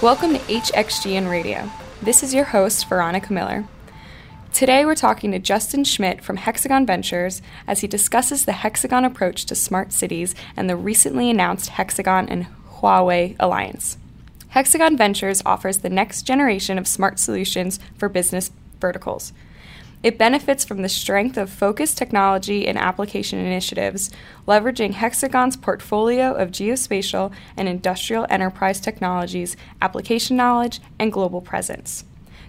Welcome to HXGN Radio. This is your host, Veronica Miller. Today we're talking to Justin Schmidt from Hexagon Ventures as he discusses the Hexagon approach to smart cities and the recently announced Hexagon and Huawei alliance. Hexagon Ventures offers the next generation of smart solutions for business verticals. It benefits from the strength of focused technology and application initiatives, leveraging Hexagon's portfolio of geospatial and industrial enterprise technologies, application knowledge, and global presence.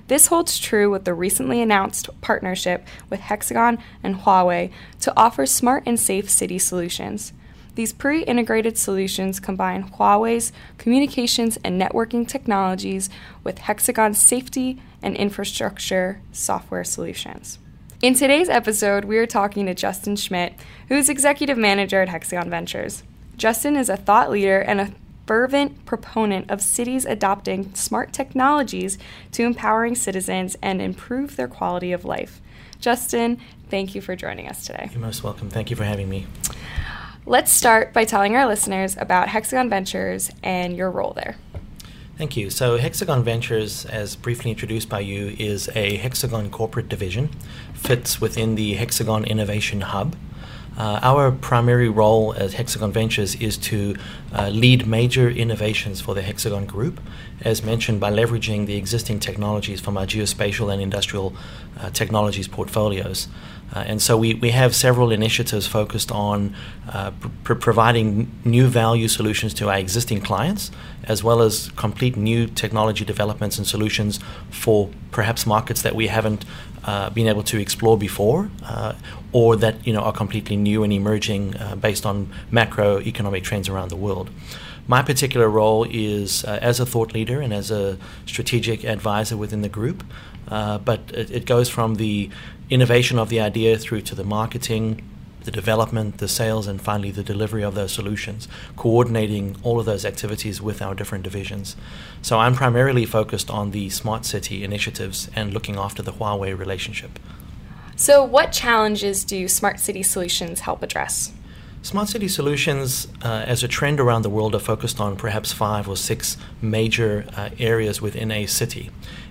This holds true with the recently announced partnership with Hexagon and Huawei to offer smart and safe city solutions. These pre integrated solutions combine Huawei's communications and networking technologies with Hexagon's safety and infrastructure software solutions. In today's episode, we are talking to Justin Schmidt, who is executive manager at Hexagon Ventures. Justin is a thought leader and a fervent proponent of cities adopting smart technologies to empowering citizens and improve their quality of life. Justin, thank you for joining us today. You're most welcome. Thank you for having me. Let's start by telling our listeners about Hexagon Ventures and your role there. Thank you. So, Hexagon Ventures, as briefly introduced by you, is a Hexagon corporate division, fits within the Hexagon Innovation Hub. Uh, our primary role as Hexagon Ventures is to uh, lead major innovations for the Hexagon Group, as mentioned, by leveraging the existing technologies from our geospatial and industrial uh, technologies portfolios. Uh, and so we, we have several initiatives focused on uh, pr- providing new value solutions to our existing clients, as well as complete new technology developments and solutions for perhaps markets that we haven't uh, been able to explore before, uh, or that you know are completely new and emerging uh, based on macroeconomic trends around the world. My particular role is uh, as a thought leader and as a strategic advisor within the group, Uh, but it, it goes from the innovation of the idea through to the marketing, the development, the sales, and finally the delivery of those solutions, coordinating all of those activities with our different divisions. So I'm primarily focused on the smart city initiatives and looking after the Huawei relationship. So, what challenges do smart city solutions help address? Smart city solutions, uh, as a trend around the world, are focused on perhaps five or six major uh, areas within a city.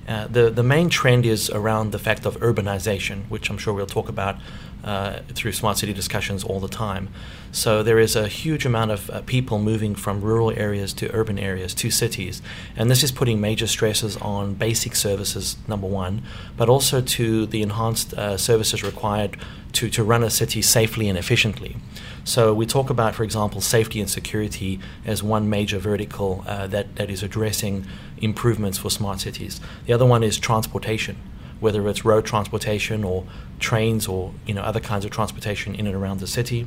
Uh, the, the main trend is around the fact of urbanization, which I'm sure we'll talk about uh, through smart city discussions all the time. So there is a huge amount of uh, people moving from rural areas to urban areas to cities, and this is putting major stresses on basic services, number one, but also to the enhanced uh, services required to, to run a city safely and efficiently. So we talk about, for example, safety and security as one major vertical uh, that, that is addressing improvements for smart cities. The other one is transportation whether it's road transportation or trains or you know other kinds of transportation in and around the city.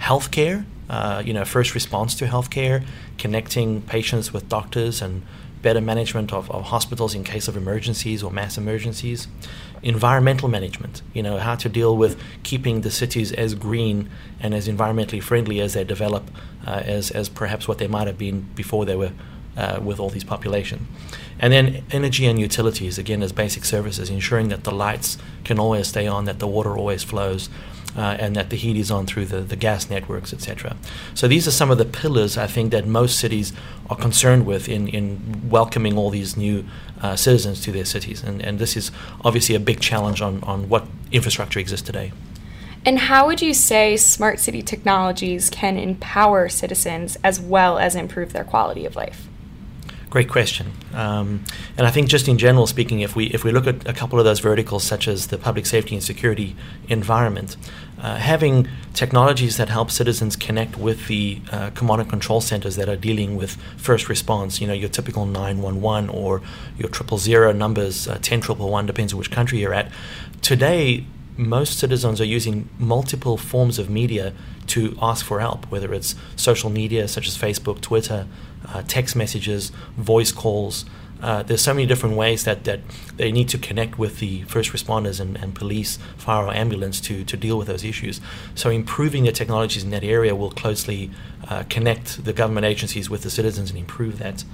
Healthcare, uh, you know, first response to healthcare, connecting patients with doctors and better management of, of hospitals in case of emergencies or mass emergencies. Environmental management, you know, how to deal with keeping the cities as green and as environmentally friendly as they develop, uh, as, as perhaps what they might have been before they were uh, with all these population. And then energy and utilities, again, as basic services, ensuring that the lights can always stay on, that the water always flows, uh, and that the heat is on through the, the gas networks, etc. So these are some of the pillars I think that most cities are concerned with in, in welcoming all these new uh, citizens to their cities. And, and this is obviously a big challenge on, on what infrastructure exists today. And how would you say smart city technologies can empower citizens as well as improve their quality of life? Great question. Um, and I think just in general speaking, if we if we look at a couple of those verticals, such as the public safety and security environment, uh, having technologies that help citizens connect with the uh, command and control centers that are dealing with first response, you know, your typical 911 or your triple zero numbers, uh, 10 triple one, depends on which country you're at. Today, most citizens are using multiple forms of media to ask for help, whether it's social media such as Facebook, Twitter, uh, text messages, voice calls. Uh, there's so many different ways that, that they need to connect with the first responders and, and police, fire, or ambulance to, to deal with those issues. So, improving the technologies in that area will closely uh, connect the government agencies with the citizens and improve that.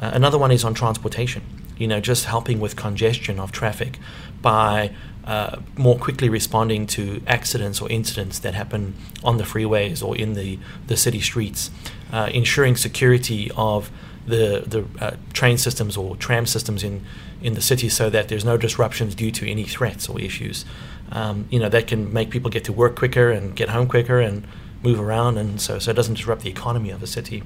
Uh, another one is on transportation. You know, just helping with congestion of traffic by uh, more quickly responding to accidents or incidents that happen on the freeways or in the, the city streets, uh, ensuring security of the the uh, train systems or tram systems in in the city so that there's no disruptions due to any threats or issues. Um, you know that can make people get to work quicker and get home quicker and move around, and so so it doesn't disrupt the economy of a city.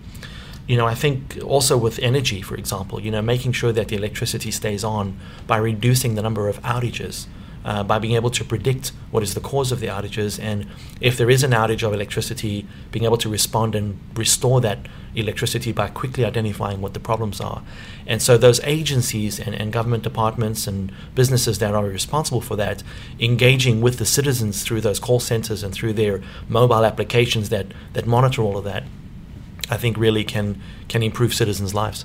You know, I think also with energy, for example, you know, making sure that the electricity stays on by reducing the number of outages uh, by being able to predict what is the cause of the outages, and if there is an outage of electricity, being able to respond and restore that electricity by quickly identifying what the problems are. And so, those agencies and, and government departments and businesses that are responsible for that, engaging with the citizens through those call centers and through their mobile applications that, that monitor all of that, I think really can, can improve citizens' lives.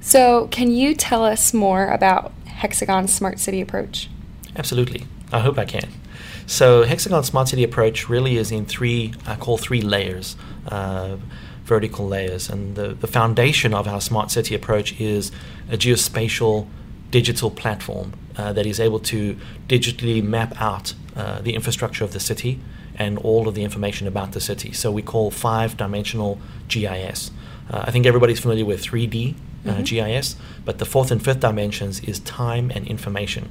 So, can you tell us more about Hexagon's smart city approach? Absolutely. I hope I can. So Hexagon's Smart City approach really is in three, I call three layers, uh, vertical layers. And the, the foundation of our Smart City approach is a geospatial digital platform uh, that is able to digitally map out uh, the infrastructure of the city and all of the information about the city. So we call five dimensional GIS. Uh, I think everybody's familiar with 3D uh, mm-hmm. GIS, but the fourth and fifth dimensions is time and information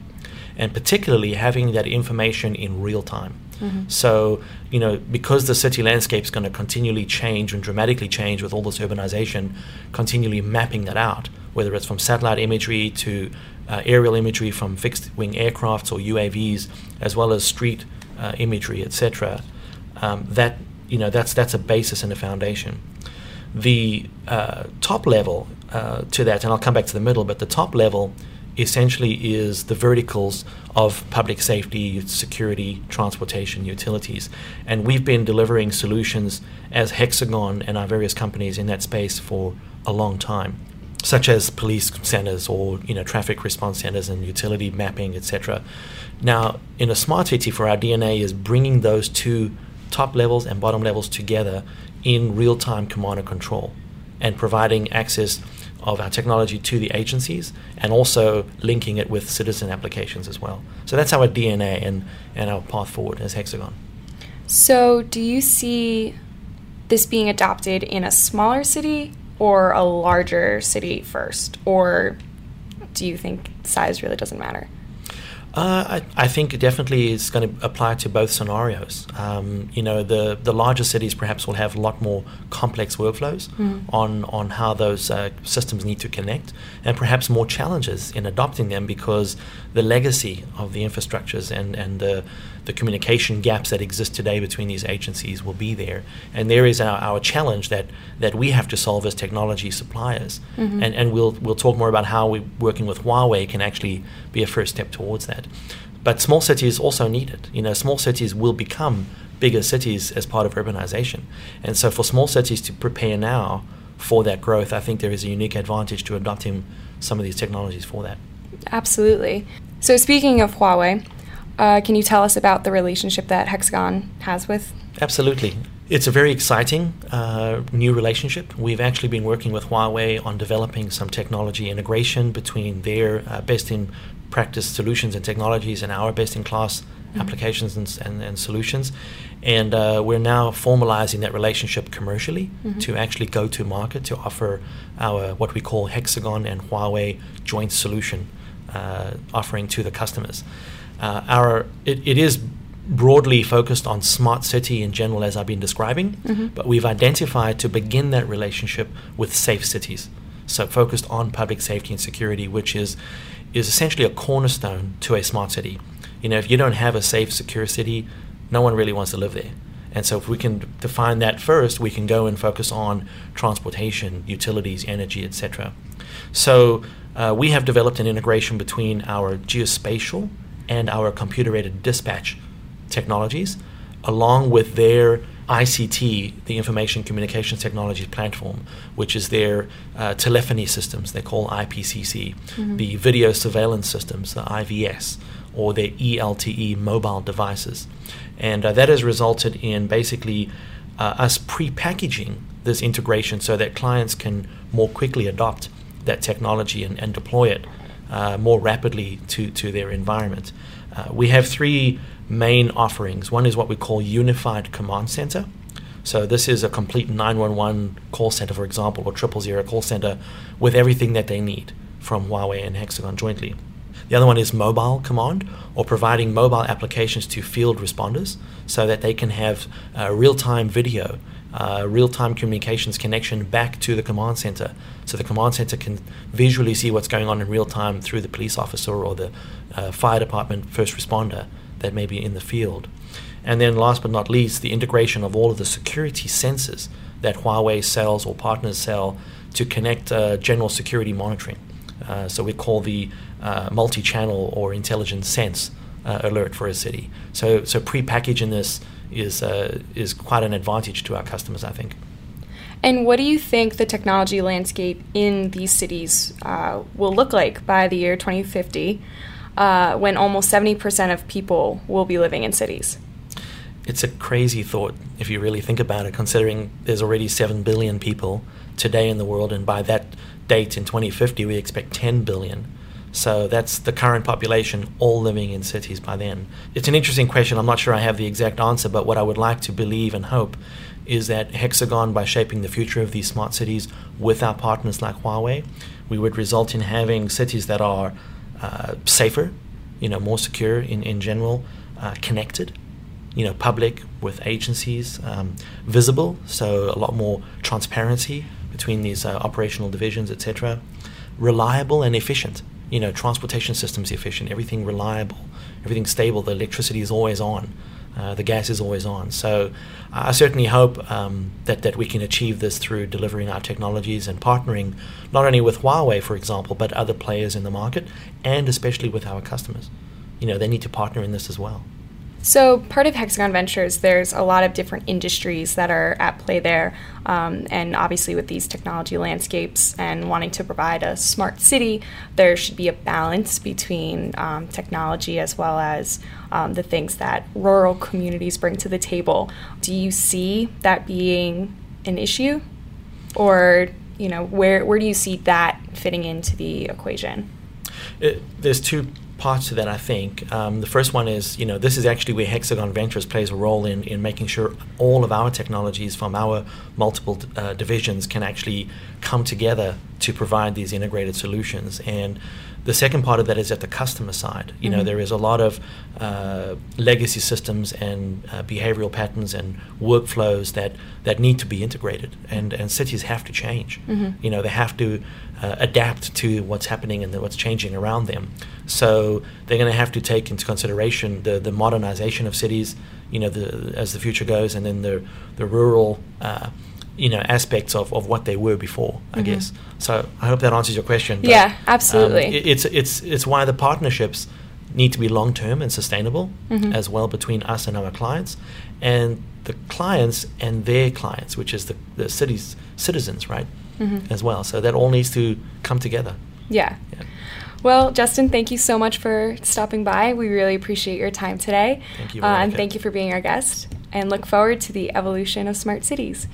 and particularly having that information in real time. Mm-hmm. So, you know, because the city landscape is going to continually change and dramatically change with all this urbanization, continually mapping that out, whether it's from satellite imagery to uh, aerial imagery from fixed wing aircrafts or UAVs, as well as street uh, imagery, etc. Um, that you know that's that's a basis and a foundation. The uh, top level uh, to that, and I'll come back to the middle, but the top level essentially is the verticals of public safety, security, transportation, utilities. And we've been delivering solutions as Hexagon and our various companies in that space for a long time, such as police centers or you know traffic response centers and utility mapping, etc. Now, in a smart city, for our DNA is bringing those two top levels and bottom levels together in real-time command and control, and providing access of our technology to the agencies and also linking it with citizen applications as well. So that's our DNA and, and our path forward as Hexagon. So, do you see this being adopted in a smaller city or a larger city first? Or do you think size really doesn't matter? Uh, I, I, think definitely it's going to apply to both scenarios. Um, you know, the, the larger cities perhaps will have a lot more complex workflows mm. on, on how those uh, systems need to connect, and perhaps more challenges in adopting them because the legacy of the infrastructures and, and the, the communication gaps that exist today between these agencies will be there. And there is our, our challenge that, that we have to solve as technology suppliers. Mm-hmm. And, and we'll, we'll talk more about how we working with Huawei can actually be a first step towards that. But small cities also need it. You know, small cities will become bigger cities as part of urbanization. And so for small cities to prepare now for that growth, I think there is a unique advantage to adopting some of these technologies for that. Absolutely. So speaking of Huawei, uh, can you tell us about the relationship that Hexagon has with? Absolutely. It's a very exciting uh, new relationship. We've actually been working with Huawei on developing some technology integration between their uh, best in practice solutions and technologies and our best in class mm-hmm. applications and, and, and, solutions. And uh, we're now formalizing that relationship commercially mm-hmm. to actually go to market to offer our what we call Hexagon and Huawei joint solution uh, offering to the customers. Uh, our it, it is broadly focused on smart city in general, as I've been describing, mm-hmm. but we've identified to begin that relationship with safe cities. So focused on public safety and security, which is is essentially a cornerstone to a smart city. You know, if you don't have a safe, secure city, no one really wants to live there. And so, if we can define that first, we can go and focus on transportation, utilities, energy, etc. So, uh, we have developed an integration between our geospatial and our computer aided dispatch technologies, along with their ICT, the Information Communications Technology Platform, which is their uh, telephony systems, they call IPCC, mm-hmm. the video surveillance systems, the IVS, or their ELTE mobile devices. And uh, that has resulted in basically uh, us pre packaging this integration so that clients can more quickly adopt that technology and, and deploy it uh, more rapidly to, to their environment. Uh, we have three main offerings. One is what we call Unified Command Center. So this is a complete 911 call center, for example, or triple zero call center with everything that they need from Huawei and Hexagon jointly. The other one is mobile command or providing mobile applications to field responders so that they can have uh, real time video, uh, real time communications connection back to the command center. So the command center can visually see what's going on in real time through the police officer or the uh, fire department first responder that may be in the field. And then, last but not least, the integration of all of the security sensors that Huawei sells or partners sell to connect uh, general security monitoring. Uh, so we call the uh, multi-channel or intelligent sense uh, alert for a city. So so pre-packaging this is uh, is quite an advantage to our customers, I think. And what do you think the technology landscape in these cities uh, will look like by the year 2050, uh, when almost 70% of people will be living in cities? It's a crazy thought if you really think about it, considering there's already 7 billion people today in the world, and by that date in 2050, we expect 10 billion. So that's the current population all living in cities by then. It's an interesting question. I'm not sure I have the exact answer, but what I would like to believe and hope is that Hexagon, by shaping the future of these smart cities with our partners like Huawei, we would result in having cities that are uh, safer, you know, more secure in, in general, uh, connected, you know, public with agencies, um, visible, so a lot more transparency between these uh, operational divisions, etc. Reliable and efficient you know, transportation systems efficient, everything reliable, everything stable. The electricity is always on, uh, the gas is always on. So I certainly hope um, that that we can achieve this through delivering our technologies and partnering not only with Huawei, for example, but other players in the market, and especially with our customers. You know, they need to partner in this as well. So, part of Hexagon Ventures, there's a lot of different industries that are at play there. Um, and obviously, with these technology landscapes and wanting to provide a smart city, there should be a balance between um, technology as well as um, the things that rural communities bring to the table. Do you see that being an issue? Or, you know, where, where do you see that fitting into the equation? It, there's two parts to that, I think. Um, the first one is, you know, this is actually where Hexagon Ventures plays a role in, in making sure all of our technologies from our multiple uh, divisions can actually come together to provide these integrated solutions. And the second part of that is at the customer side. You mm-hmm. know, there is a lot of uh, legacy systems and uh, behavioral patterns and workflows that, that need to be integrated, and, and cities have to change. Mm-hmm. You know, they have to uh, adapt to what's happening and what's changing around them. So they're going to have to take into consideration the, the modernization of cities, you know, the, as the future goes, and then the the rural uh, you know aspects of, of what they were before i mm-hmm. guess so i hope that answers your question but, yeah absolutely um, it, it's it's it's why the partnerships need to be long term and sustainable mm-hmm. as well between us and our clients and the clients and their clients which is the, the city's citizens right mm-hmm. as well so that all needs to come together yeah. yeah. Well, Justin, thank you so much for stopping by. We really appreciate your time today. Thank you. Uh, and thank you for being our guest and look forward to the evolution of smart cities.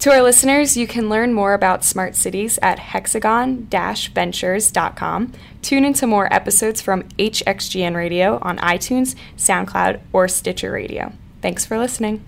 To our listeners, you can learn more about smart cities at hexagon ventures.com. Tune into more episodes from HXGN Radio on iTunes, SoundCloud, or Stitcher Radio. Thanks for listening.